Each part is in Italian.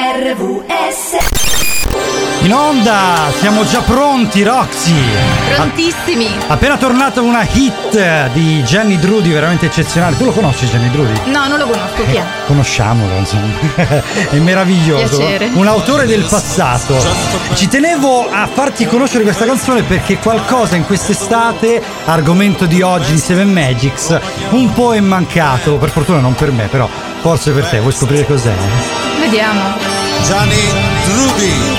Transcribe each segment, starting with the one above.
RVS In onda, siamo già pronti, Roxy. Prontissimi. Appena tornata una hit di Gianni Drudi, veramente eccezionale. Tu lo conosci Gianni Drudi? No, non lo conosco. Chi è? Conosciamolo, insomma. è meraviglioso. Piacere. Un autore del passato. Ci tenevo a farti conoscere questa canzone perché qualcosa in quest'estate, argomento di oggi di Seven Magics, un po' è mancato. Per fortuna non per me, però forse per te. Vuoi scoprire cos'è? Vediamo. Gianni Drudy.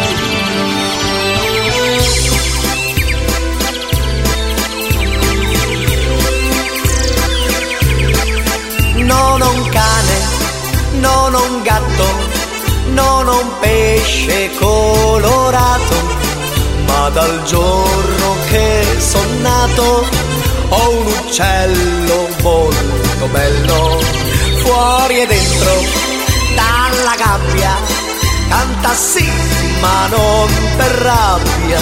Non ho un cane, non ho un gatto, non ho un pesce colorato, ma dal giorno che son nato ho un uccello molto bello, fuori e dentro, dalla gabbia, canta sì, ma non per rabbia,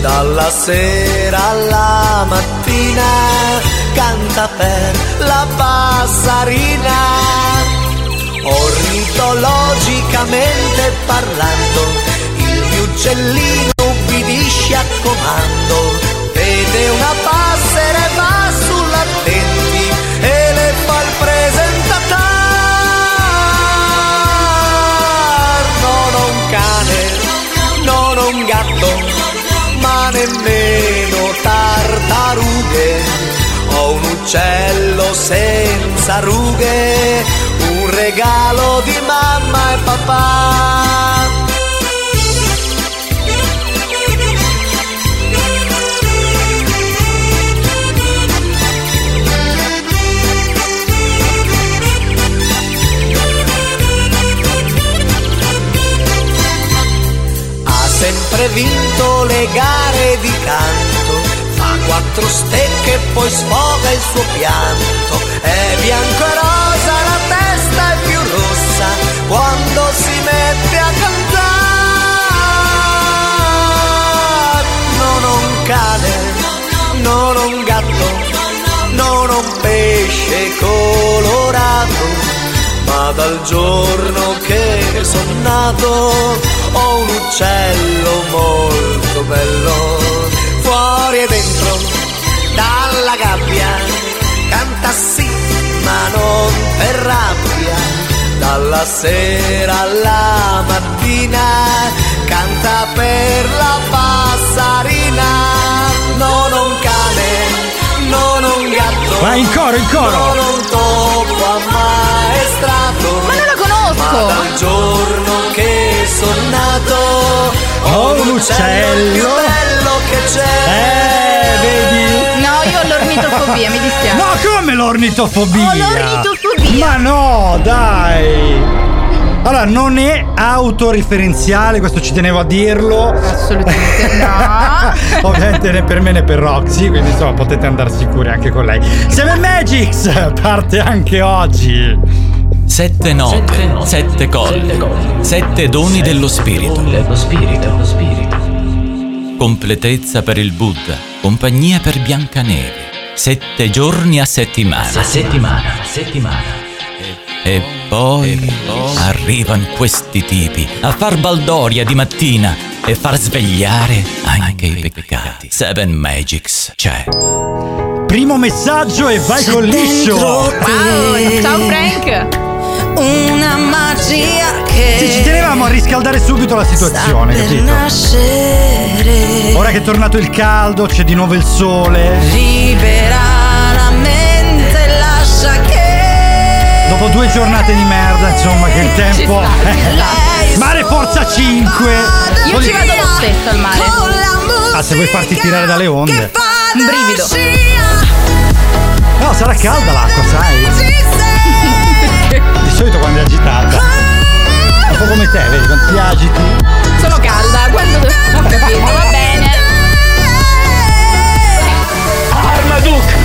dalla sera alla mattina canta per la passarina. Ornitologicamente parlando, il uccellino ubbidisce a comando, vede una passera gatto, ma nemmeno tartarughe. Ho un uccello senza rughe, un regalo di mamma e papà. Sempre vinto le gare di canto, fa quattro stecche e poi sfoga il suo pianto. È bianco e rosa, la testa è più rossa quando si mette a cantare. Non un cane, non un gatto, non un pesce colorato. Ma dal giorno che son nato ho un uccello molto bello. Fuori e dentro dalla gabbia canta sì ma non per rabbia. Dalla sera alla mattina canta per la passarina. Non ho Vai in coro, in coro. non ho un topo ammaestrato Ma non la ma conosco. dal giorno che son nato Ho un più uccello. bello che c'è Eh, vedi? No, io ho l'ornitofobia, mi dispiace. No, come l'ornitofobia? Ho l'ornitofobia. Ma no, dai! Allora, non è autoreferenziale, questo ci tenevo a dirlo. Assolutamente no. Ovviamente né per me né per Roxy, quindi insomma potete andare sicuri anche con lei. Seven Magics parte anche oggi. Sette note, sette colle, sette doni dello spirito. Completezza per il Buddha, compagnia per Biancaneve. Sette giorni a settimana. settimana, a settimana. E poi arrivano questi tipi a far baldoria di mattina e far svegliare anche i peccati. Seven Magics c'è. Primo messaggio e vai con liscio. Wow, ciao Frank. Una magia che Sì, ci tenevamo a riscaldare subito la situazione, sta per capito? nascere. Ora che è tornato il caldo, c'è di nuovo il sole. Libera Dopo due giornate di merda, insomma, che il tempo. lei Mare Forza 5. Io ci vado lo stesso al mare. Ah, se vuoi farti tirare dalle onde. Un brivido. No, sarà calda l'acqua, sai? Di solito quando è agitata. Un po' come te, vedi, quando ti agiti. Sono calda. Quando. Ho capito, va bene. Armaduke!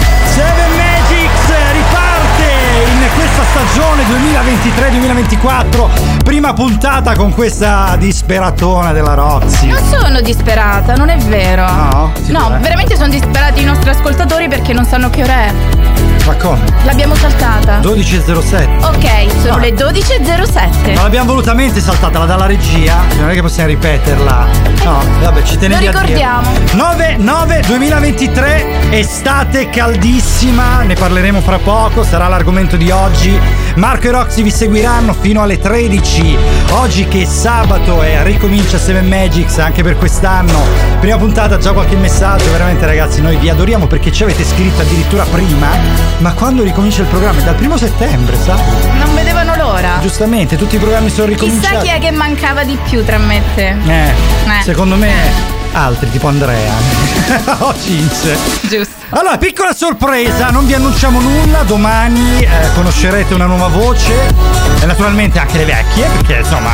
Questa stagione 2023-2024. Prima puntata con questa disperatona della Roxy. Non sono disperata, non è vero. No? No, veramente sono disperati i nostri ascoltatori perché non sanno che ora è. Ma come? L'abbiamo saltata. 12.07. Ok, sono No. le 12.07. Non l'abbiamo volutamente saltata, la dalla regia. Non è che possiamo ripeterla. No, vabbè, ci tenevi Lo ricordiamo. 9 2023 estate caldissima, ne parleremo fra poco, sarà l'argomento di oggi. Marco e Roxy vi seguiranno fino alle 13. Oggi che è sabato e ricomincia 7 Magics anche per quest'anno. Prima puntata già qualche messaggio, veramente ragazzi, noi vi adoriamo perché ci avete scritto addirittura prima, ma quando ricomincia il programma? È dal primo settembre, sa? Non vedevano l'ora. Giustamente, tutti i programmi sono ricominciati. Chissà chi è che mancava di più tra me e te. Eh, Eh. secondo me altri, tipo Andrea o Cince. Giusto. Allora, piccola sorpresa, non vi annunciamo nulla, domani eh, conoscerete una nuova voce e naturalmente anche le vecchie, perché insomma,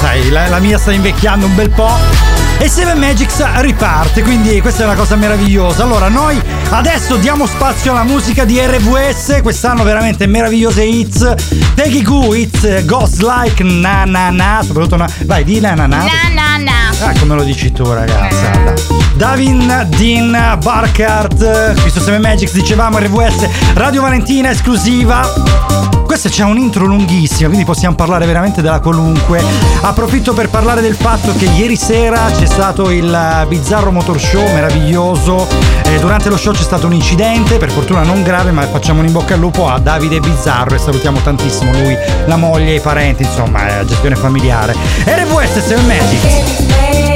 sai, la, la mia sta invecchiando un bel po'. E Seven Magics riparte, quindi questa è una cosa meravigliosa. Allora, noi adesso diamo spazio alla musica di RVS, quest'anno veramente meravigliose hits. Peggy Goo, hits Ghost Like Na Na Na, soprattutto na, vai di Na Na Na. Na na na. Ah, come lo dici tu, ragazza. Davin Dean Barkart, qui su 7 Magics dicevamo RVS, Radio Valentina esclusiva. Questa c'è un intro lunghissimo, quindi possiamo parlare veramente della qualunque. Approfitto per parlare del fatto che ieri sera c'è stato il bizzarro motor show meraviglioso. Eh, durante lo show c'è stato un incidente, per fortuna non grave, ma facciamo un in bocca al lupo a Davide Bizzarro e salutiamo tantissimo lui, la moglie i parenti, insomma, è gestione familiare. RVS 7 Magics.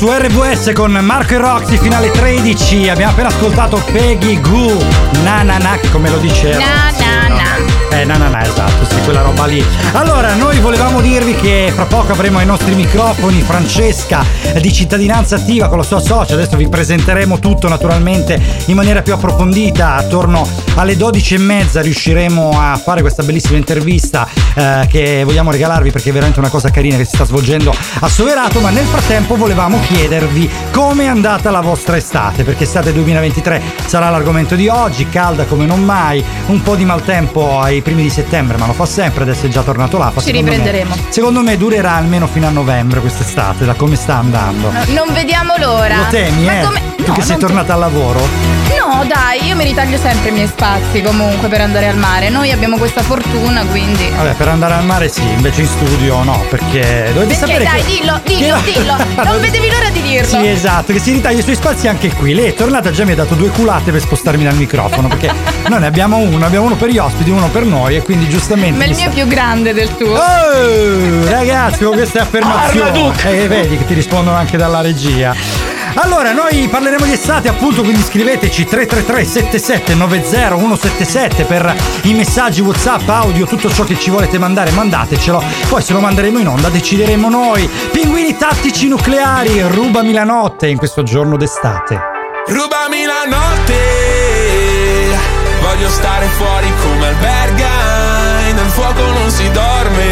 Su RVS con Marco e Roxy finale 13 abbiamo appena ascoltato Peggy Goo na na na come lo diceva Na na na. Na na na, esatto, sì, quella roba lì. Allora, noi volevamo dirvi che fra poco avremo ai nostri microfoni Francesca di Cittadinanza Attiva con la sua socia. Adesso vi presenteremo tutto naturalmente in maniera più approfondita. Attorno alle 12 e mezza riusciremo a fare questa bellissima intervista eh, che vogliamo regalarvi perché è veramente una cosa carina che si sta svolgendo a Soverato. Ma nel frattempo volevamo chiedervi come è andata la vostra estate, perché estate 2023 sarà l'argomento di oggi, calda come non mai, un po' di maltempo ai primi di settembre, ma lo fa sempre, adesso è già tornato l'afa. Ci secondo me- riprenderemo. secondo me durerà almeno fino a novembre quest'estate, da come sta andando. No, non vediamo l'ora. Lo temi, Ma eh? come- Tu no, che sei tornata al lavoro? No, dai, io mi ritaglio sempre i miei spazi comunque per andare al mare. Noi abbiamo questa fortuna, quindi. Vabbè, per andare al mare sì, invece in studio no, perché dovete Perché sapere dai, che... dillo, dillo, dillo. Non vedevi l'ora dirlo. Sì, esatto, che si ritaglia i suoi spazi anche qui. Lei è tornata già mi ha dato due culate per spostarmi dal microfono, perché noi ne abbiamo uno, abbiamo uno per gli ospiti, uno per noi e quindi giustamente... Ma il mi mio è sta- più grande del tuo. Oh, ragazzi, con queste affermazioni. Eh, vedi che ti rispondono anche dalla regia. Allora, noi parleremo di estate, appunto, quindi scriveteci 333 77 90 177 per i messaggi WhatsApp, audio, tutto ciò che ci volete mandare, mandatecelo. Poi se lo manderemo in onda decideremo noi. Pinguini tattici nucleari, rubami la notte in questo giorno d'estate. Rubami la notte, voglio stare fuori come alberga, nel fuoco non si dorme,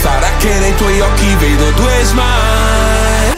sarà che nei tuoi occhi vedo due smile.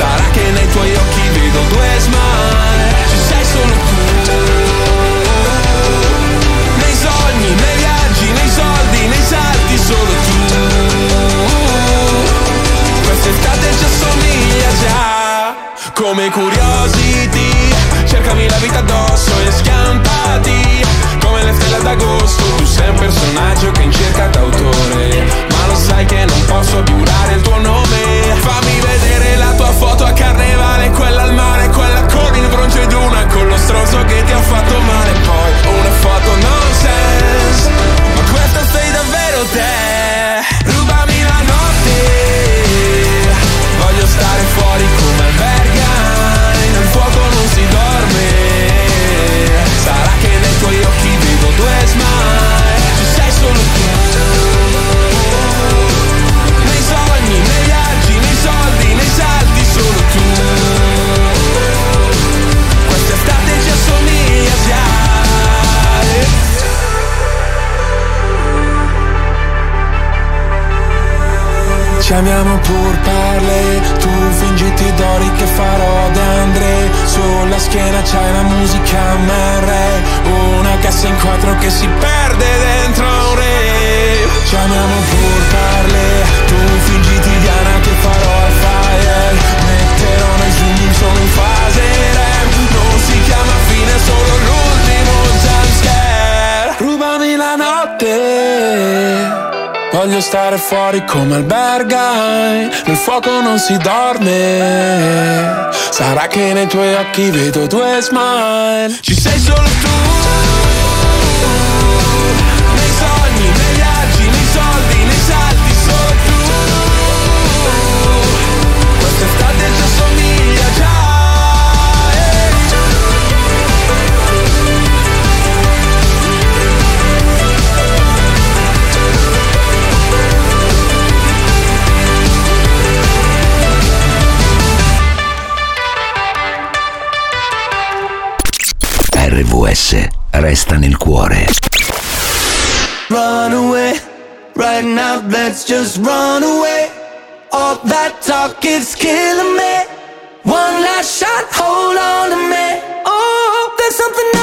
Sarà che nei tuoi occhi vedo due smile. Ci sei solo tu. Nei sogni, nei viaggi, nei soldi, nei salti solo tu. Quest'estate ci assomiglia già. Come curiosity Cercami la vita addosso e schiampati. Come le stelle d'agosto Tu sei un personaggio stare fuori come albergai. Nel fuoco non si dorme. Sarà che nei tuoi occhi vedo due smile. Ci sei solo tu RVS resta nel cuore. Run away, right now, let's just run away. All that talk is killing me. One last shot, hold on to me. Oh, there's something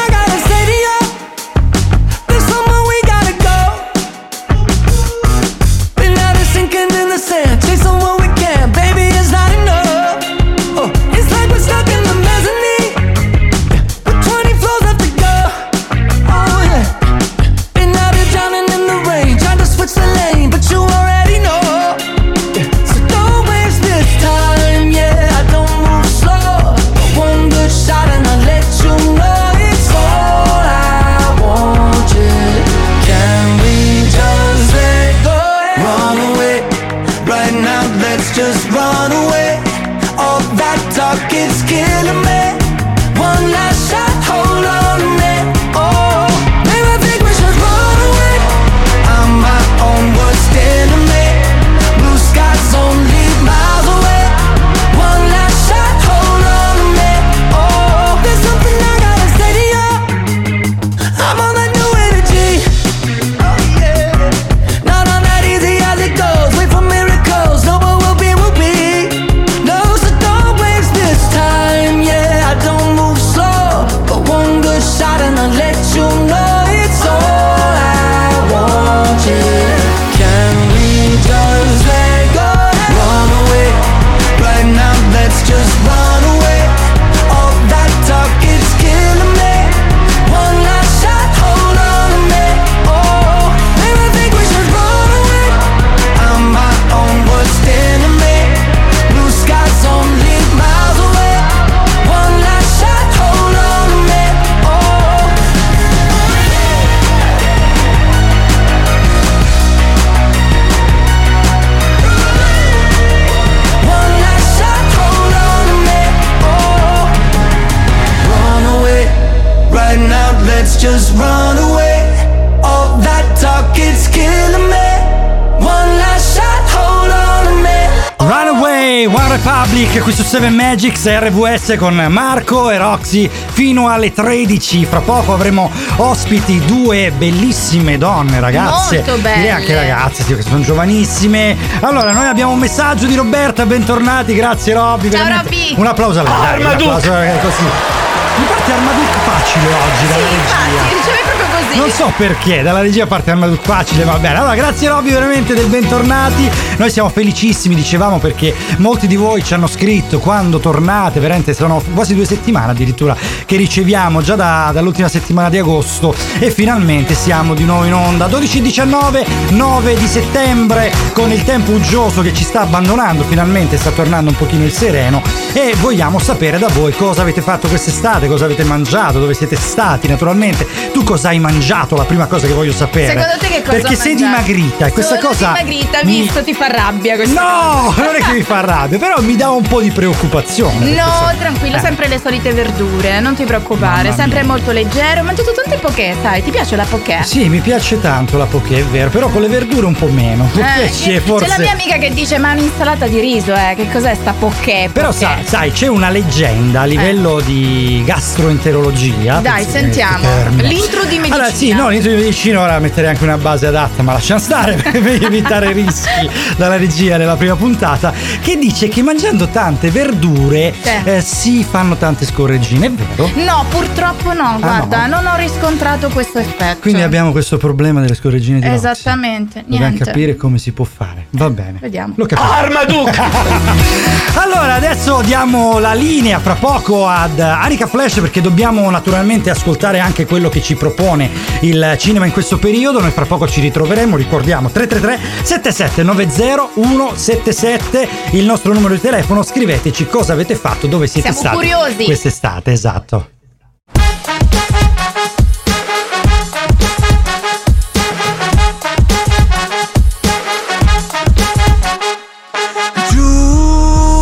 Republic qui su 7 Magics RVS con Marco e Roxy fino alle 13. Fra poco avremo ospiti due bellissime donne, ragazze. Molto belle. Direi anche ragazze, sì, che sono giovanissime. Allora, noi abbiamo un messaggio di Roberta, bentornati, grazie Robby. Ciao. Robby. Un applauso a lei. dai, un applauso eh, così. Mi parte Armaduc facile oggi dalla Sì, infatti, regia. proprio Non so perché, dalla regia parte Armaduc facile, va bene. Allora, grazie Robby veramente del bentornati. Noi siamo felicissimi, dicevamo, perché molti di voi ci hanno scritto quando tornate, veramente sono quasi due settimane addirittura che riceviamo già da- dall'ultima settimana di agosto e finalmente siamo di nuovo in onda. 12-19, 9 di settembre, con il tempo uggioso che ci sta abbandonando, finalmente sta tornando un pochino il sereno e vogliamo sapere da voi cosa avete fatto quest'estate, cosa avete mangiato, dove siete stati naturalmente. Tu cosa hai mangiato? La prima cosa che voglio sapere. Secondo te che cosa Perché sei mangiato? dimagrita e questa Sono cosa dimagrita, mi- visto, ti fa rabbia questa No, non è che mi fa rabbia, però mi dà un po' di preoccupazione. No, tranquillo, Eh. sempre le solite verdure, non ti preoccupare, sempre molto leggero. Ho mangiato tante poké, sai, ti piace la poké? Sì, mi piace tanto la poké, è vero, però con le verdure un po' meno. Eh, c'è c'è forse. la mia amica che dice ma un'insalata di riso, eh, che cos'è sta poké? Però poké?" sai, c'è una leggenda a livello di gastroenterologia. Eh. Dai, sentiamo. L'intro di medicina. Sì, no, l'intro di medicina ora metterei anche una base adatta, ma lasciamo stare per evitare rischi dalla regia nella prima puntata. Che dice che mangiando tante verdure eh, si fanno tante scorreggine, è vero? No, purtroppo no, guarda, Ah, no? non ho riscontrato questo effetto. Quindi abbiamo questo problema delle scorreggine di. Esattamente, Dobbiamo niente. capire come si può fare. Va bene. Vediamo. Lo capiamo. Armaduc! allora, adesso diamo la linea fra poco ad Arica Flash perché dobbiamo naturalmente ascoltare anche quello che ci propone il cinema in questo periodo. Noi fra poco ci ritroveremo, ricordiamo 333 7790 177 il nostro numero di telefono. Scriveteci cosa avete fatto, dove siete Siamo stati curiosi. quest'estate, esatto.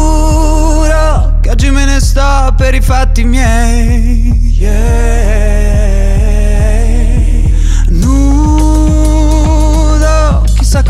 Giuro che oggi me ne sto per i fatti miei.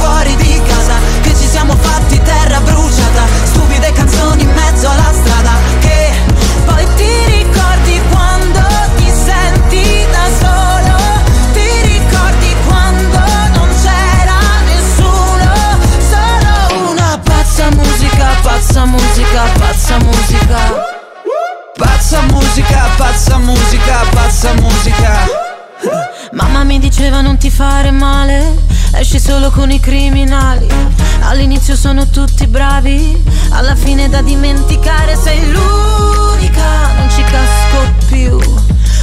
fuori di casa? Che ci siamo fatti terra bruciata? Stupide canzoni in mezzo alla strada. Che poi ti ricordi quando ti senti da solo? Ti ricordi quando non c'era nessuno? Solo una pazza musica, pazza musica, pazza musica. Pazza musica, pazza musica, pazza musica. Mamma mi diceva non ti fare male, esci solo con i criminali. All'inizio sono tutti bravi, alla fine da dimenticare sei l'unica, non ci casco più.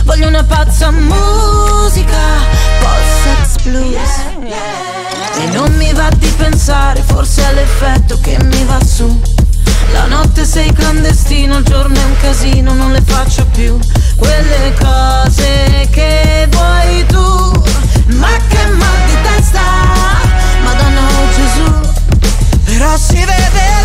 Voglio una pazza musica, post-sex blues. E non mi va di pensare, forse è l'effetto che mi va su. La notte sei clandestino, il giorno è un casino, non le faccio più. Quelle cose che vuoi tu. Ma che mal Però si vede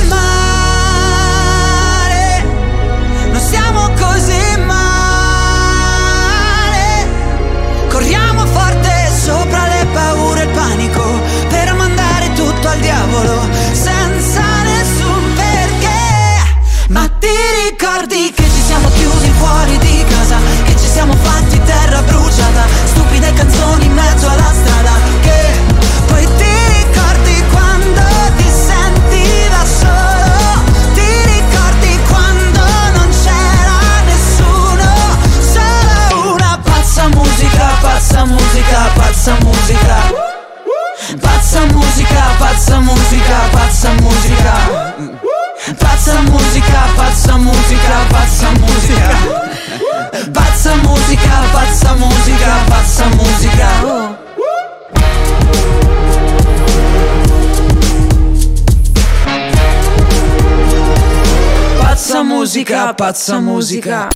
musica, pazza musica.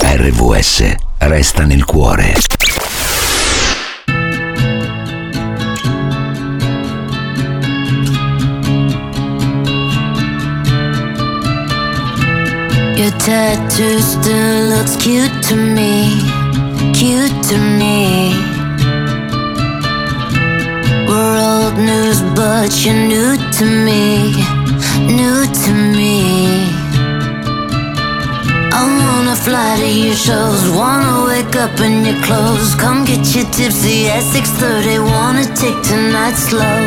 RVS resta nel cuore. Your tattoo still looks cute to me, cute to me. We're old news, but you're new to me, new to me. I wanna fly to your shows, wanna wake up in your clothes. Come get you tipsy at 6:30, wanna take tonight slow.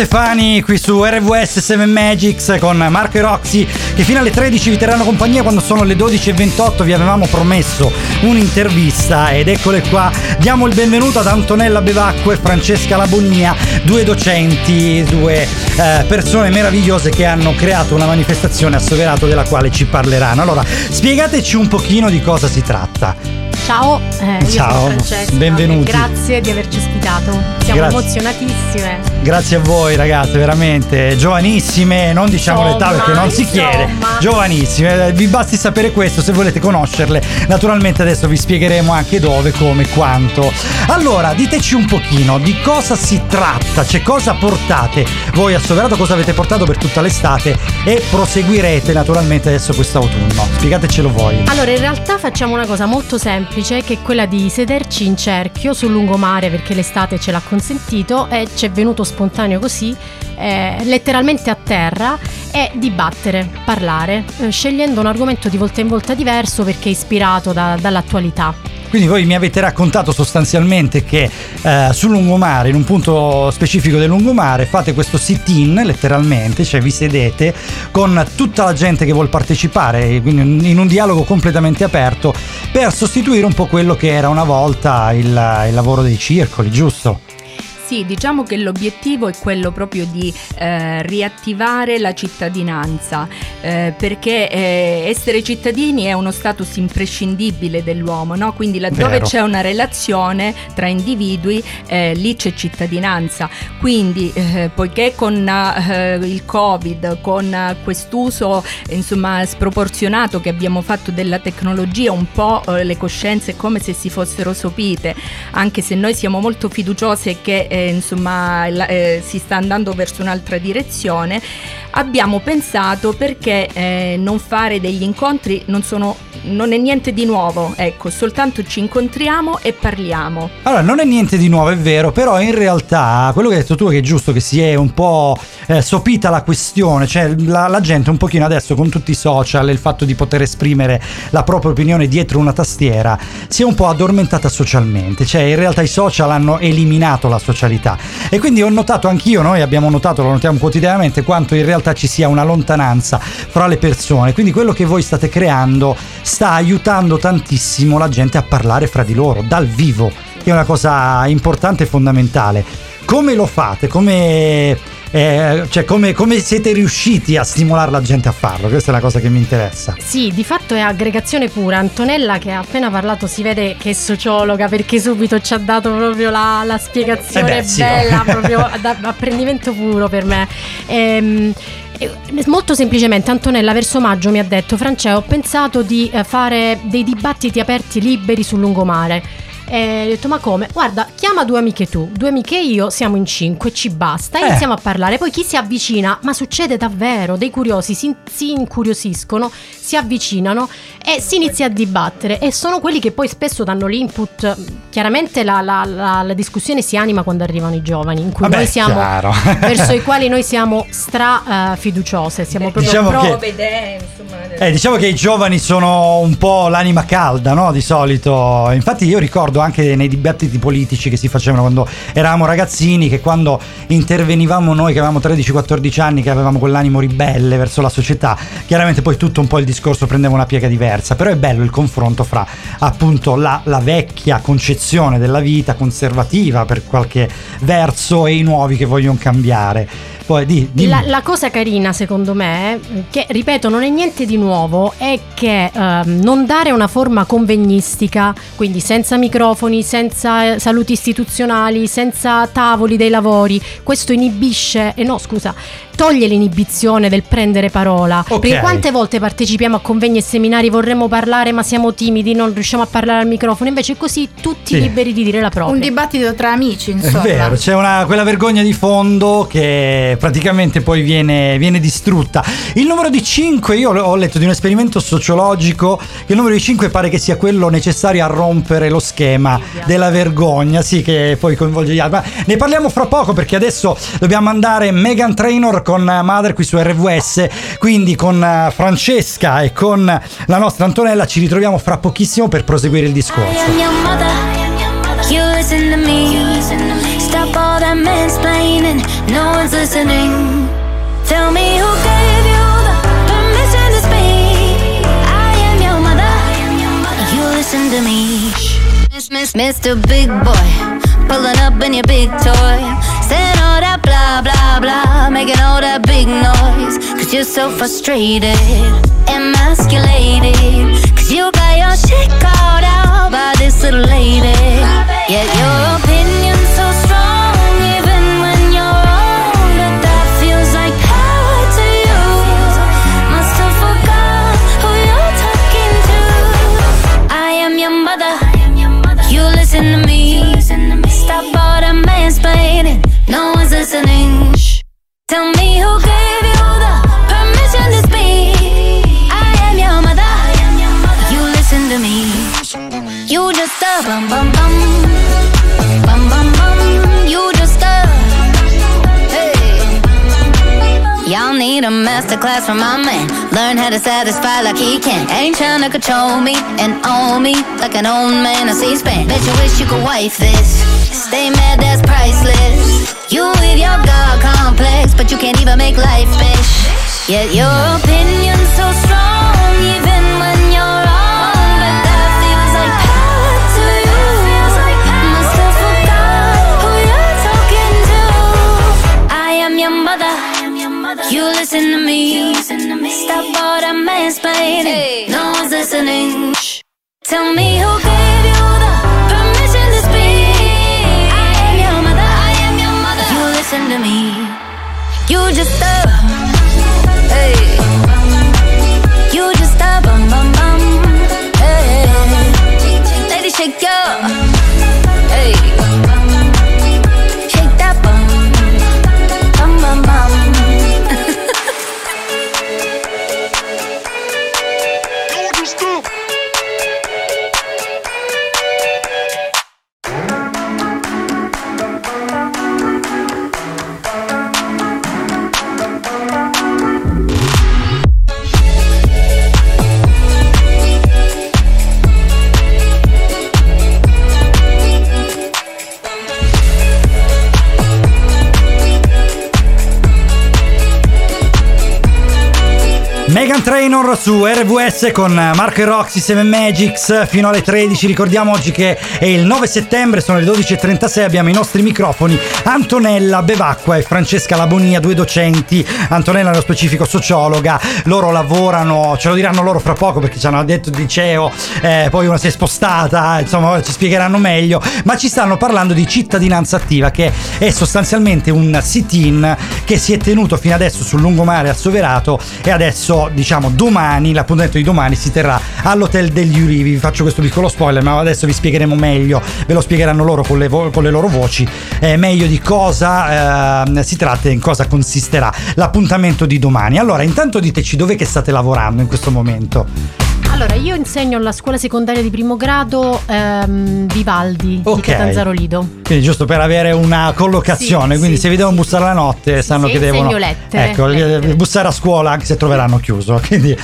Stefani qui su RVS 7 Magics con Marco e Roxy che fino alle 13 vi terranno compagnia quando sono le 12.28 vi avevamo promesso un'intervista ed eccole qua diamo il benvenuto ad Antonella Bevacqua e Francesca Labonia due docenti due eh, persone meravigliose che hanno creato una manifestazione a Soverato della quale ci parleranno allora spiegateci un pochino di cosa si tratta Ciao, eh, io Ciao, sono Francesca. benvenuti. Grazie di averci ospitato. Siamo Grazie. emozionatissime. Grazie a voi ragazze, veramente giovanissime, non diciamo Insomma, l'età perché non si insomma. chiede, giovanissime, eh, vi basti sapere questo se volete conoscerle. Naturalmente adesso vi spiegheremo anche dove, come, quanto. Allora, diteci un pochino di cosa si tratta, cioè cosa portate voi a Soverato, cosa avete portato per tutta l'estate e proseguirete naturalmente adesso quest'autunno. Spiegatecelo voi. Allora, in realtà facciamo una cosa molto semplice, che è quella di sederci in cerchio sul lungomare perché l'estate ce l'ha consentito e ci è venuto spontaneo così, eh, letteralmente a terra, e dibattere, parlare, eh, scegliendo un argomento di volta in volta diverso perché è ispirato da- dall'attualità. Quindi voi mi avete raccontato sostanzialmente che eh, sul lungomare, in un punto specifico del lungomare, fate questo sit-in letteralmente, cioè vi sedete con tutta la gente che vuol partecipare, quindi in un dialogo completamente aperto, per sostituire un po' quello che era una volta il, il lavoro dei circoli, giusto? Sì, diciamo che l'obiettivo è quello proprio di eh, riattivare la cittadinanza. eh, perché eh, essere cittadini è uno status imprescindibile dell'uomo, no? quindi laddove Vero. c'è una relazione tra individui eh, lì c'è cittadinanza. Quindi eh, poiché con eh, il Covid, con quest'uso insomma sproporzionato che abbiamo fatto della tecnologia, un po' le coscienze è come se si fossero sopite, anche se noi siamo molto fiduciose che insomma la- eh, si sta andando verso un'altra direzione, abbiamo pensato perché eh, non fare degli incontri non sono non è niente di nuovo, ecco, soltanto ci incontriamo e parliamo. Allora, non è niente di nuovo, è vero, però in realtà quello che hai detto tu è che è giusto che si è un po' eh, sopita la questione, cioè la, la gente un pochino adesso con tutti i social e il fatto di poter esprimere la propria opinione dietro una tastiera si è un po' addormentata socialmente, cioè in realtà i social hanno eliminato la socialità e quindi ho notato anch'io, noi abbiamo notato, lo notiamo quotidianamente, quanto in realtà ci sia una lontananza fra le persone, quindi quello che voi state creando sta aiutando tantissimo la gente a parlare fra di loro, dal vivo, che è una cosa importante e fondamentale. Come lo fate? Come, eh, cioè, come, come siete riusciti a stimolare la gente a farlo? Questa è la cosa che mi interessa. Sì, di fatto è aggregazione pura. Antonella che ha appena parlato si vede che è sociologa perché subito ci ha dato proprio la, la spiegazione Eh beh, sì. bella, proprio da apprendimento puro per me. Ehm, eh, Molto semplicemente Antonella verso maggio mi ha detto Francesco ho pensato di eh, fare dei dibattiti aperti liberi sul lungomare e ho detto ma come? Guarda chiama due amiche tu, due amiche io, siamo in cinque, ci basta, Eh. iniziamo a parlare, poi chi si avvicina, ma succede davvero, dei curiosi si, si incuriosiscono, si avvicinano e si inizia a dibattere e sono quelli che poi spesso danno l'input, chiaramente la, la- la- la discussione si anima quando arrivano i giovani, in cui Vabbè, noi siamo, chiaro. verso i quali noi siamo stra eh, fiduciose, siamo proprio Diciamo pro- che- insomma, Eh, diciamo che i giovani sono un po' l'anima calda, no? Di solito. Infatti io ricordo anche nei dibattiti politici che si facevano quando eravamo ragazzini, che quando intervenivamo noi che avevamo 13-14 anni, che avevamo quell'animo ribelle verso la società, chiaramente poi tutto un po' il discorso prendeva una piega diversa. Però è bello il confronto fra appunto la, la vecchia concezione della vita, conservativa per qualche verso, e i nuovi che vogliono cambiare. Poi di, dimmi. La, la cosa carina secondo me, che ripeto non è niente di nuovo, è che ehm, non dare una forma convegnistica, quindi senza microfoni, senza eh, saluti istituzionali, senza tavoli dei lavori, questo inibisce, e no scusa, toglie l'inibizione del prendere parola. Ok. Perché quante volte partecipiamo a convegni e seminari, vorremmo parlare ma siamo timidi, non riusciamo a parlare al microfono, invece così tutti Sì. liberi di dire la propria. Un dibattito tra amici, È insomma. vero, c'è una, quella vergogna di fondo che praticamente poi viene, viene distrutta. Il numero di 5, io ho letto di un esperimento sociologico che il numero di 5 pare che sia quello necessario a rompere lo schema della vergogna, sì, che poi coinvolge gli altri. Ma ne parliamo fra poco perché adesso dobbiamo andare Megan Trainor con eh, Mother qui su RVS, quindi con eh, Francesca e con la nostra Antonella ci ritroviamo fra pochissimo per proseguire il discorso. Listen to me. Miss, miss, Mr. Big Boy, pulling up in your big toy, saying all that blah blah blah, making all that big noise. Cause you're so frustrated, emasculated. Cause you got your shit called out by this little lady. Yet your masterclass from my man. Learn how to satisfy like he can. Ain't trying to control me and own me like an old man on C-SPAN. Bet you wish you could wife this. Stay mad, that's priceless. You with your God complex, but you can't even make life fish. Yet your opinion's so strong, even when you're wrong. But that feels like power to you. Feels like Must have forgot who you're talking to. I am your mother. You listen to me. Stop all that mansplaining. No one's listening. Tell me who gave. Just a Trainor su RVS con Marco e Roxy 7 Magics fino alle 13. Ricordiamo oggi che è il 9 settembre, sono le 12.36. Abbiamo i nostri microfoni Antonella Bevacqua e Francesca Labonia, due docenti. Antonella, nello specifico, sociologa. Loro lavorano, ce lo diranno loro fra poco perché ci hanno detto di liceo, eh, poi una si è spostata, insomma, ci spiegheranno meglio. Ma ci stanno parlando di cittadinanza attiva, che è sostanzialmente un sit-in che si è tenuto fino adesso sul lungomare a Soverato e adesso diciamo domani l'appuntamento di domani si terrà all'hotel degli Ulivi. Vi faccio questo piccolo spoiler ma adesso vi spiegheremo meglio. Ve lo spiegheranno loro con le, vo- con le loro voci. Eh, meglio di cosa eh, si tratta e in cosa consisterà l'appuntamento di domani. Allora intanto diteci dove che state lavorando in questo momento Allora, io insegno alla scuola secondaria di primo grado ehm, Vivaldi Ok. di Catanzaro Lido. quindi giusto per avere una collocazione Sì, quindi sì, se vi devono bussare la notte sanno sì, che devono lettere, ecco lettere. bussare a scuola anche se troveranno chiuso quindi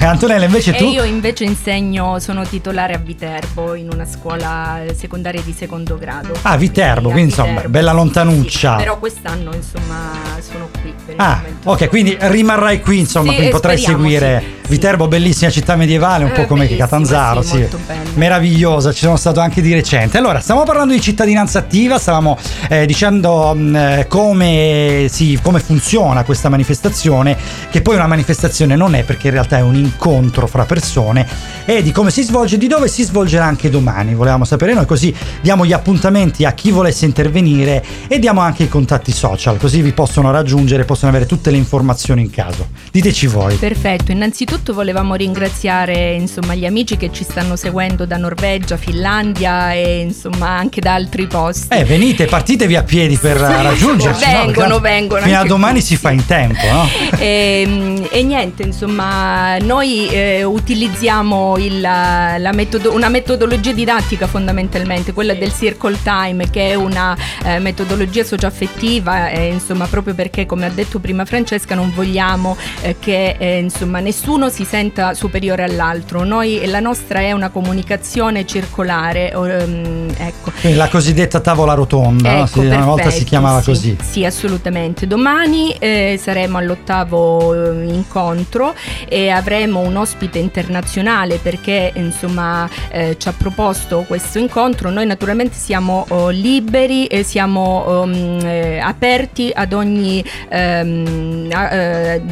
Antonella invece E tu io invece insegno, sono titolare a Viterbo in una scuola eh, secondaria di secondo grado. Ah, Viterbo, quindi insomma, Viterbo, bella sì, lontanuccia. sì, però quest'anno insomma sono qui per il Ah, momento. ok, quindi rimarrai qui, insomma, Sì, quindi potrai seguire sì, Viterbo, bellissima città medievale, un Eh, po' come bellissima, Catanzaro, sì. Meravigliosa, ci sono stato anche di recente. Allora, stiamo parlando di cittadinanza attiva, stavamo eh, dicendo mh, eh, come, sì, come funziona questa manifestazione, che poi una manifestazione non è perché in realtà è un incontro fra persone e di come si svolge, di dove si svolgerà anche domani. Volevamo sapere noi, così diamo gli appuntamenti a chi volesse intervenire e diamo anche i contatti social, così vi possono raggiungere, possono avere tutte le informazioni in caso. Diteci voi. Perfetto, innanzitutto volevamo ringraziare insomma, gli amici che ci stanno seguendo da Norvegia, Finlandia e insomma anche da altri posti. Eh, venite, partitevi a piedi per raggiungerci. no? vengono, Perché vengono Fino a domani qui, si fa in tempo, no? E, e niente, insomma, noi eh, utilizziamo il- la metodo- una metodologia didattica fondamentalmente, quella del circle time, che è una eh, metodologia socioaffettiva, eh, insomma, proprio perché, come ha detto prima Francesca, non vogliamo eh, che eh, insomma, nessuno si senta superiore all'altro. Noi, la nostra è una comunicazione circolare, ehm, ecco. La cosiddetta tavola rotonda? Ecco, Sì, una volta si chiamava sì, così. Sì, assolutamente. Domani eh, saremo all'ottavo eh, incontro e avremo un ospite internazionale perché insomma eh, ci ha proposto questo incontro. Noi naturalmente siamo oh, liberi e siamo um, eh, aperti ad ogni ehm, a- eh,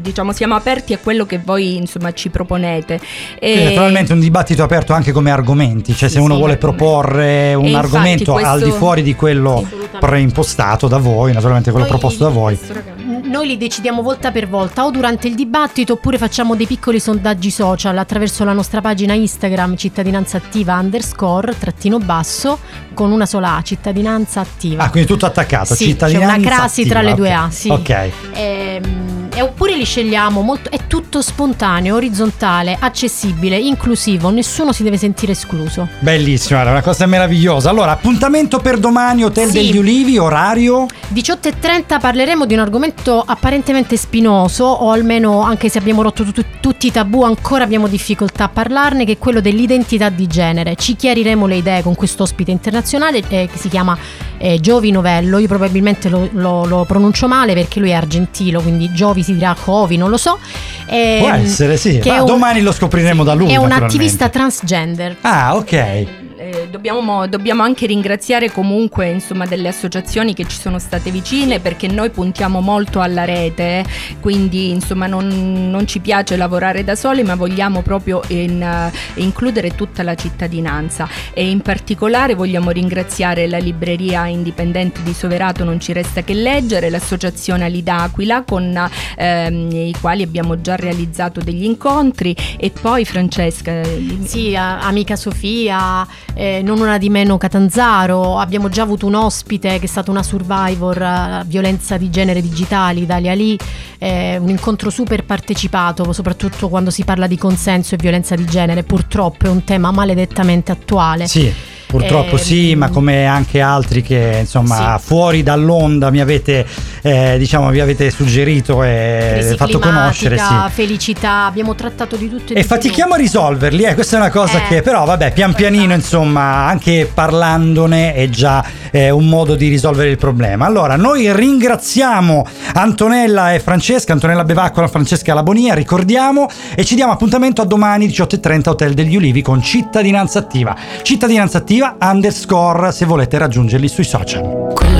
diciamo siamo aperti a quello che voi insomma ci proponete. E- naturalmente un dibattito aperto anche come argomenti, cioè se uno vuole proporre un infatti argomento al questo- di fuori di quello preimpostato da voi, naturalmente quello Poi- proposto da voi. Noi li decidiamo volta per volta, o durante il dibattito, oppure facciamo dei piccoli sondaggi social attraverso la nostra pagina Instagram cittadinanza attiva underscore trattino basso con una sola A, cittadinanza attiva. Ah, quindi tutto attaccato, Sì, cittadinanza c'è una crasi attiva, tra le due. A, sì. Ok. Ehm, oppure li scegliamo molto, è tutto spontaneo, orizzontale, accessibile, inclusivo, nessuno si deve sentire escluso. Bellissimo, era una cosa meravigliosa. Allora, appuntamento per domani, Hotel Sì. degli Ulivi, orario? 18.30 parleremo di un argomento apparentemente spinoso, o almeno anche se abbiamo rotto tu- tutti i tabù, ancora abbiamo difficoltà a parlarne, che è quello dell'identità di genere. Ci chiariremo le idee con questo ospite internazionale eh, che si chiama eh, Giovi Novello. Io probabilmente lo, lo- lo pronuncio male perché lui è argentino, quindi Giovi si dirà Covi, non lo so. Ehm, Può essere, sì. che Ma un- domani lo scopriremo da lui. È un attivista transgender. Ah, ok. Eh, Eh, dobbiamo, mo- dobbiamo anche ringraziare comunque insomma, delle associazioni che ci sono state vicine perché noi puntiamo molto alla rete, quindi insomma, non, non ci piace lavorare da soli ma vogliamo proprio in, eh, includere tutta la cittadinanza. E in particolare vogliamo ringraziare la libreria indipendente di Soverato Non ci resta che leggere, l'associazione Ali d'Aquila con ehm, i quali abbiamo già realizzato degli incontri e poi Francesca... Sì, a- amica Sofia, eh, non una di meno Catanzaro, abbiamo già avuto un ospite che è stata una survivor eh, violenza di genere digitali, Dalia Lì, eh, un incontro super partecipato, soprattutto quando si parla di consenso e violenza di genere, purtroppo è un tema maledettamente attuale. Sì. Purtroppo Ehm, sì, ma come anche altri che insomma fuori dall'onda mi avete eh, diciamo vi avete suggerito e fatto conoscere sì. felicità, abbiamo trattato di tutto e, E di fatichiamo a risolverli, eh, questa è una cosa Eh. che però vabbè, pian pianino insomma, anche parlandone è già eh, un modo di risolvere il problema. Allora, noi ringraziamo Antonella e Francesca, Antonella Bevaccola, Francesca Labonia, ricordiamo e ci diamo appuntamento a domani 18.30 Hotel degli Ulivi con Cittadinanza Attiva. Cittadinanza Attiva underscore se volete raggiungerli sui social.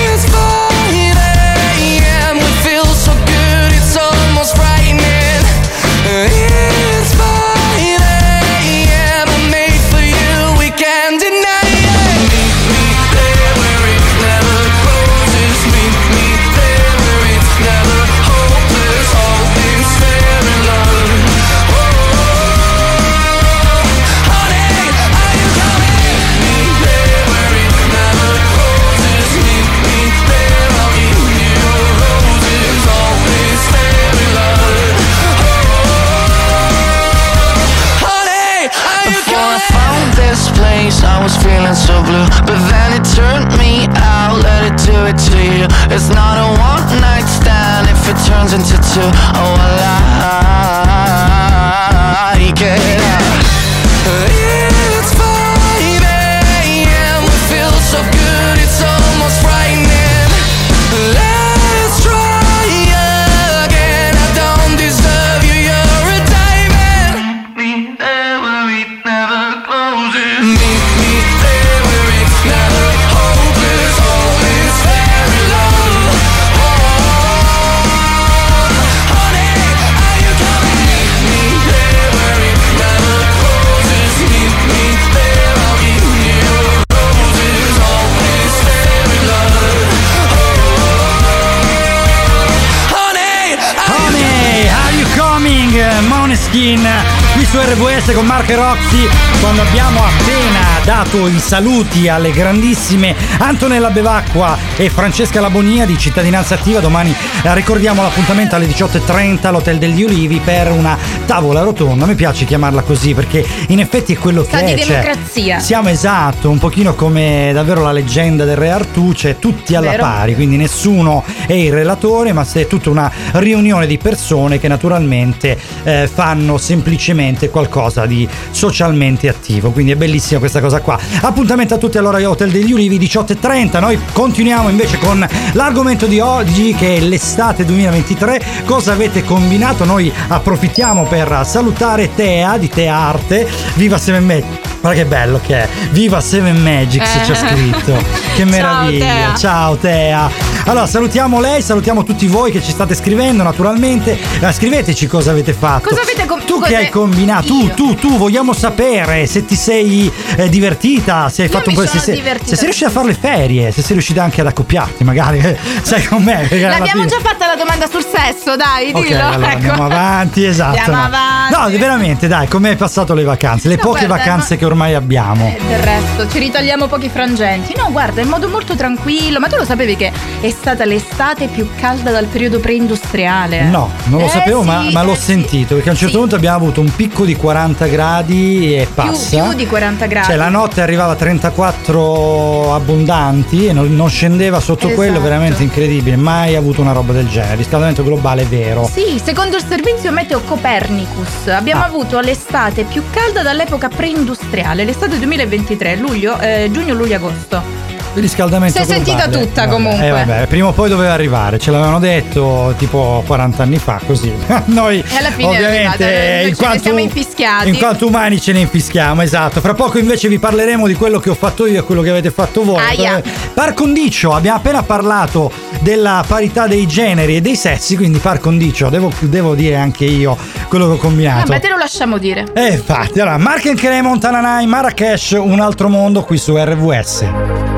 RVS con Mark e Roxy quando abbiamo appena dato i saluti alle grandissime Antonella Bevacqua e Francesca Labonia di Cittadinanza Attiva domani eh, ricordiamo l'appuntamento alle 18.30 all'Hotel degli Ulivi per una tavola rotonda mi piace chiamarla così perché in effetti è quello Sa che di è cioè, democrazia. siamo esatto un pochino come davvero la leggenda del Re Artù cioè tutti alla Vero. pari quindi nessuno è il relatore ma è tutta una riunione di persone che naturalmente eh, fanno semplicemente qualcosa di socialmente attivo. Quindi è bellissima questa cosa qua. Appuntamento a tutti allora Hotel degli Ulivi 18.30 noi continuiamo invece con l'argomento di oggi che è l'estate 2023 cosa avete combinato? Noi approfittiamo per salutare Tea di Tea Arte. Viva Magic Guarda che bello che è. Viva Seven Magics Eh. c'è scritto. Che meraviglia. Tea. Ciao Tea. Allora salutiamo lei, salutiamo tutti voi che ci state scrivendo naturalmente. Eh, scriveteci cosa avete fatto. Cosa avete com- Tu che hai combinato, tu, Io. tu, tu, vogliamo sapere se ti sei eh, divertita, se hai Io fatto un po' se, sono se, se sei riuscita a fare le ferie, se sei riuscita anche ad accoppiarti, magari. eh, Sai con me. L'abbiamo già fatta la domanda sul sesso, dai, Ok, dillo. allora ecco. andiamo avanti, esatto. Andiamo no. avanti. No, veramente, dai, come hai passato le vacanze? Le No, poche guarda, vacanze ma- che ormai abbiamo. Eh, Del resto, ci ritagliamo pochi frangenti. No, guarda, in modo molto tranquillo. Ma tu lo sapevi che è stata l'estate più calda dal periodo preindustriale? No, non lo Eh, sapevo, sì, ma, ma l'ho eh, sì. sentito perché a un certo Sì. punto abbiamo avuto un picco di 40 gradi e Più, passa. più di 40 gradi. Cioè la notte arrivava a 34 abbondanti e non, non scendeva sotto Esatto. quello, veramente incredibile. Mai avuto una roba del genere. Riscaldamento globale vero. Sì, secondo il servizio meteo Copernicus abbiamo Ah. avuto l'estate più calda dall'epoca preindustriale, l'estate 2023, luglio, eh, giugno, luglio, agosto. Il riscaldamento Si è sentita globale. tutta, Vabbè, comunque. Eh vabbè, prima o poi doveva arrivare, ce l'avevano detto tipo 40 anni fa, così. Noi E alla fine ovviamente arrivata, in quanto, siamo infischiati. in quanto umani ce ne infischiamo, esatto. Fra poco invece vi parleremo di quello che ho fatto io e quello che avete fatto voi. Aia. Par condicio, abbiamo appena parlato della parità dei generi e dei sessi, quindi par condicio, devo, devo dire anche io quello che ho combinato. Vabbè, te lo lasciamo dire. E infatti, allora, Mark and Kere, Montananai, Marrakesh, un altro mondo qui su RVS.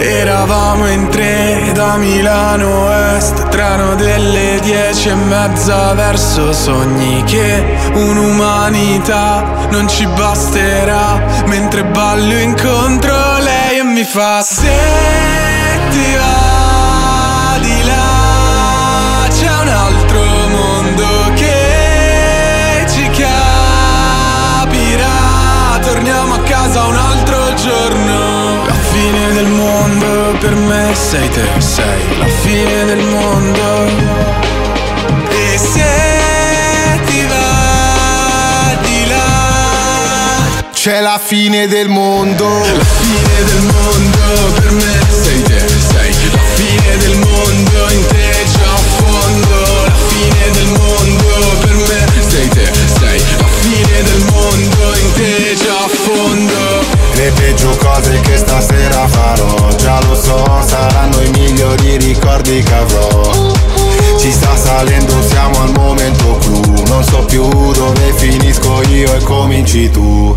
Eravamo in tre da Milano Est Treno delle dieci e mezza verso sogni Che un'umanità non ci basterà. Mentre ballo incontro lei e mi fa Se ti va di là C'è un altro mondo che ci capirà. Torniamo a casa un altro giorno per me sei te, sei la fine del mondo. E se ti va di là, c'è la fine del mondo. La fine del mondo per me sei te, sei la fine del mondo in te c'è un fondo. La fine del mondo per me sei te, sei la fine del mondo in te già a fondo. Le peggio cose che avrò. Ci sta salendo, siamo al momento clou. Non so più dove finisco io e cominci tu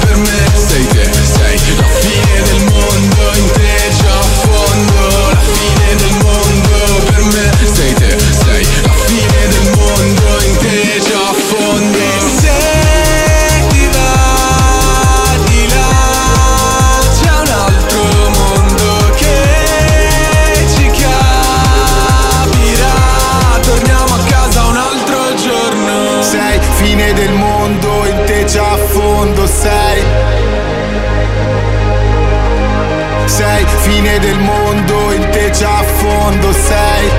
per me. Sei fine del mondo, in te già a fondo sei.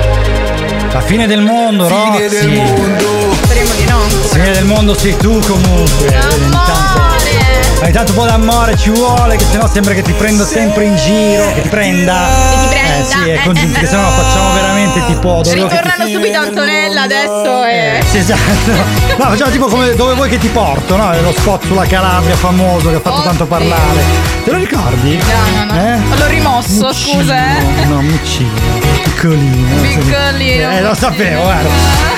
La fine del mondo, Fine Roxy. del mondo. Speriamo di no. La fine del mondo sei tu comunque. Tanto, ogni tanto un po' d'amore ci vuole, che sennò sembra che ti prendo sempre in giro. Che ti prenda. Che ti prenda. Eh sì, è Eh, eh, eh, sennò facciamo veramente tipo. dove vuoi che ti- Ritornano subito Antonella adesso e... Sì, esatto. No, facciamo tipo come dove vuoi che ti porto, no? Lo spot sulla Calabria famoso che ha fatto tanto parlare. Te lo ricordi? No, no, no. Eh? L'ho rimosso, scusa, eh. No, Muccino. Piccolino. Piccolino. Eh, lo sapevo, guarda.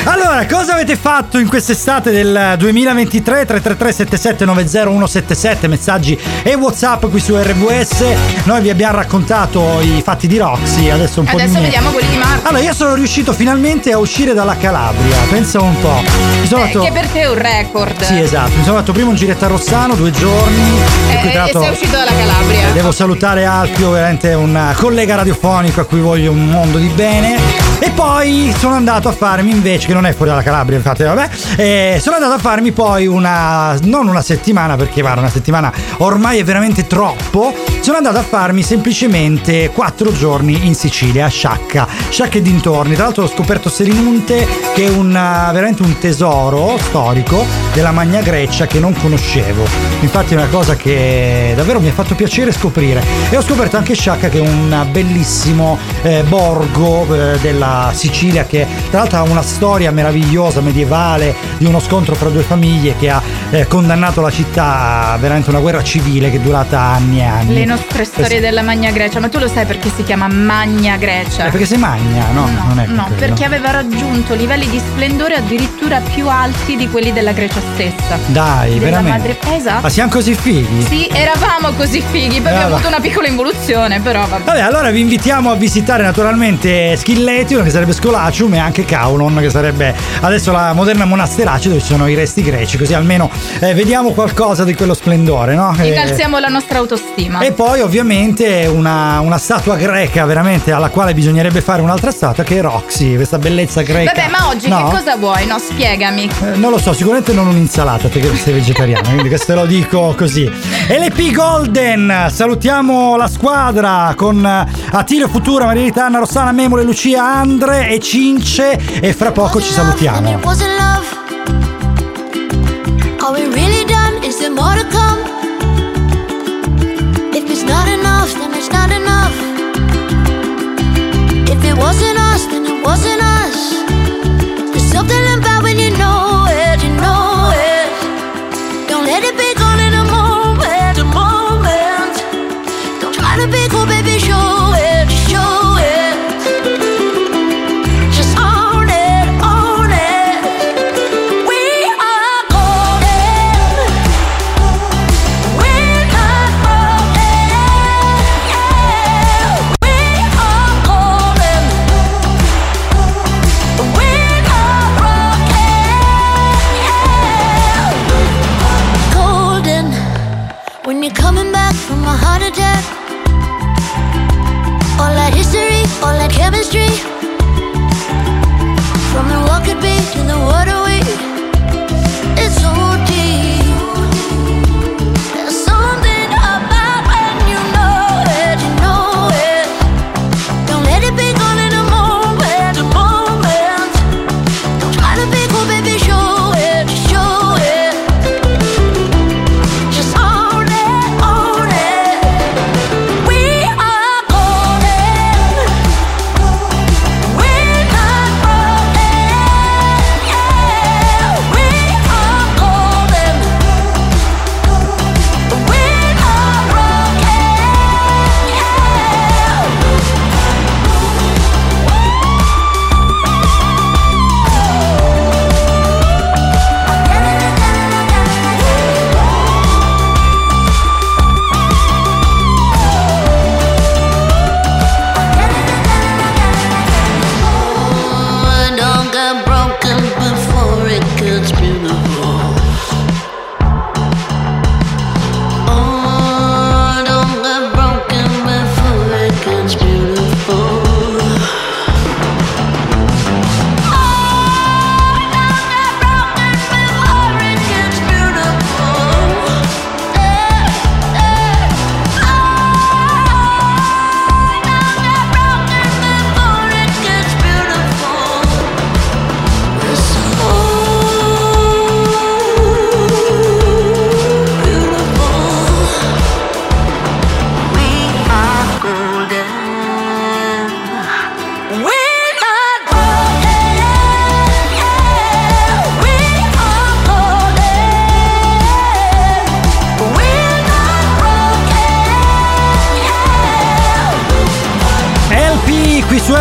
Allora, cosa avete fatto in quest'estate del 2023? 333 7790 177 messaggi e WhatsApp qui su RWS. Noi vi abbiamo raccontato i fatti di Roxy, adesso un po' di Adesso me. vediamo quelli di Marco. Allora, io sono riuscito finalmente a uscire dalla Calabria. Pensa un po'. Mi sono Eh, fatto che per te è un record. Sì, esatto. Mi sono fatto prima un giretto a Rossano, due giorni. Eh, e qui, tra e l'altro, sei uscito dalla Calabria. Devo salutare Alfio, veramente un collega radiofonico a cui voglio un mondo di bene. E poi sono andato a farmi invece, che non è fuori dalla Calabria, infatti, vabbè. eh, sono andato a farmi poi una. non una settimana, perché guarda, una settimana ormai è veramente troppo. Sono andato a farmi semplicemente quattro giorni in Sicilia, a Sciacca, Sciacca e dintorni. Tra l'altro ho scoperto Selinunte, che è un, uh, veramente un tesoro storico della Magna Grecia che non conoscevo. Infatti è una cosa che davvero mi ha fatto piacere scoprire. E ho scoperto anche Sciacca che è un bellissimo eh, borgo eh, della Sicilia che tra l'altro ha una storia meravigliosa medievale di uno scontro fra due famiglie che ha eh, condannato la città a veramente una guerra civile che è durata anni e anni. Le nostre storie della Magna Grecia, ma tu lo sai perché si chiama Magna Grecia? Eh, perché sei magna, no? non è per No, quello. perché aveva raggiunto livelli di splendore addirittura più alti di quelli della Grecia stessa. Dai, Della veramente. madre- esatto. Ma siamo così fighi? Sì, eravamo così fighi, poi Eh, abbiamo avuto una piccola involuzione, però vabbè. Vabbè, allora vi invitiamo a visitare naturalmente Schilletion, che sarebbe Scolacium, e anche Caulon, che sarebbe adesso la moderna monasterace dove ci sono i resti greci, così almeno eh, vediamo qualcosa di quello splendore, no? Eh, Incalziamo la nostra autostima. e poi ovviamente una, una statua greca veramente alla quale bisognerebbe fare un'altra statua che è Roxy, questa bellezza greca. Vabbè, ma oggi No? che cosa vuoi? No, spiegami. Eh, Non lo so, sicuramente non un'insalata, te che sei vegetariano, quindi questo lo dico così. LP Golden, salutiamo la squadra con eh, Attilio Futura, Maria Rita, Anna Rossana, Memole, Lucia, Andre e Cince e fra poco ci salutiamo. Are we really? Is there more to come? If it's not enough, then it's not enough. If it wasn't us, then it wasn't us. There's something about when you know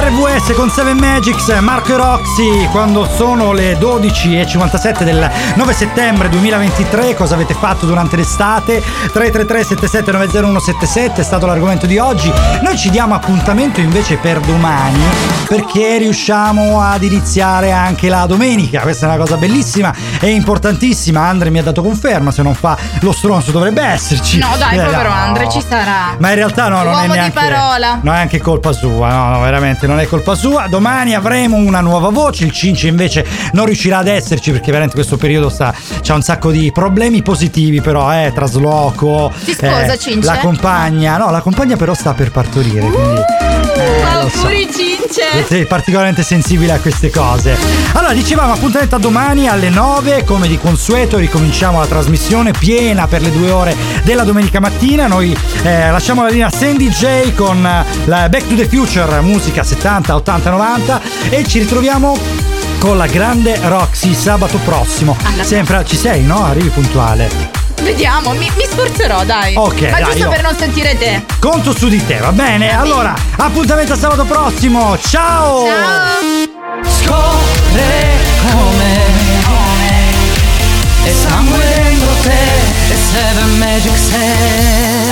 RVS con 7 Magics, Marco e Roxy, quando sono le 12.57 del 9 settembre 2023, cosa avete fatto durante l'estate? 333 7790 è stato l'argomento di oggi. Noi ci diamo appuntamento invece per domani perché riusciamo ad iniziare anche la domenica. Questa è una cosa bellissima e importantissima. Andre mi ha dato conferma, se non fa lo stronzo dovrebbe esserci. No, dai, Eh, povero no. Andre, ci sarà. Ma in realtà no, non è neanche parola. Non è anche colpa sua, no, no, veramente non è colpa sua. Domani avremo una nuova voce, il Cinci invece non riuscirà ad esserci perché veramente questo periodo sta c'ha un sacco di problemi positivi però, eh, trasloco. Ti sposa, eh, Cince? La compagna, no, la compagna però sta per partorire, quindi lo so. Auguri Cince. Sei particolarmente sensibile a queste cose. Allora, dicevamo appuntamento a domani alle 9, come di consueto, ricominciamo la trasmissione piena per le due ore della domenica mattina. Noi eh, lasciamo la linea a Sandy J con eh, la Back to the Future, musica 70, 80, 90 e ci ritroviamo con la grande Roxy sabato prossimo. Sempre ci sei, no? Arrivi puntuale vediamo, mi, mi sforzerò, dai. Ok. Ma dai, giusto io. per non sentire te. Conto su di te, va bene? Allora, appuntamento a sabato prossimo. Ciao! Ciao! Come E somewhere in te E seven magic set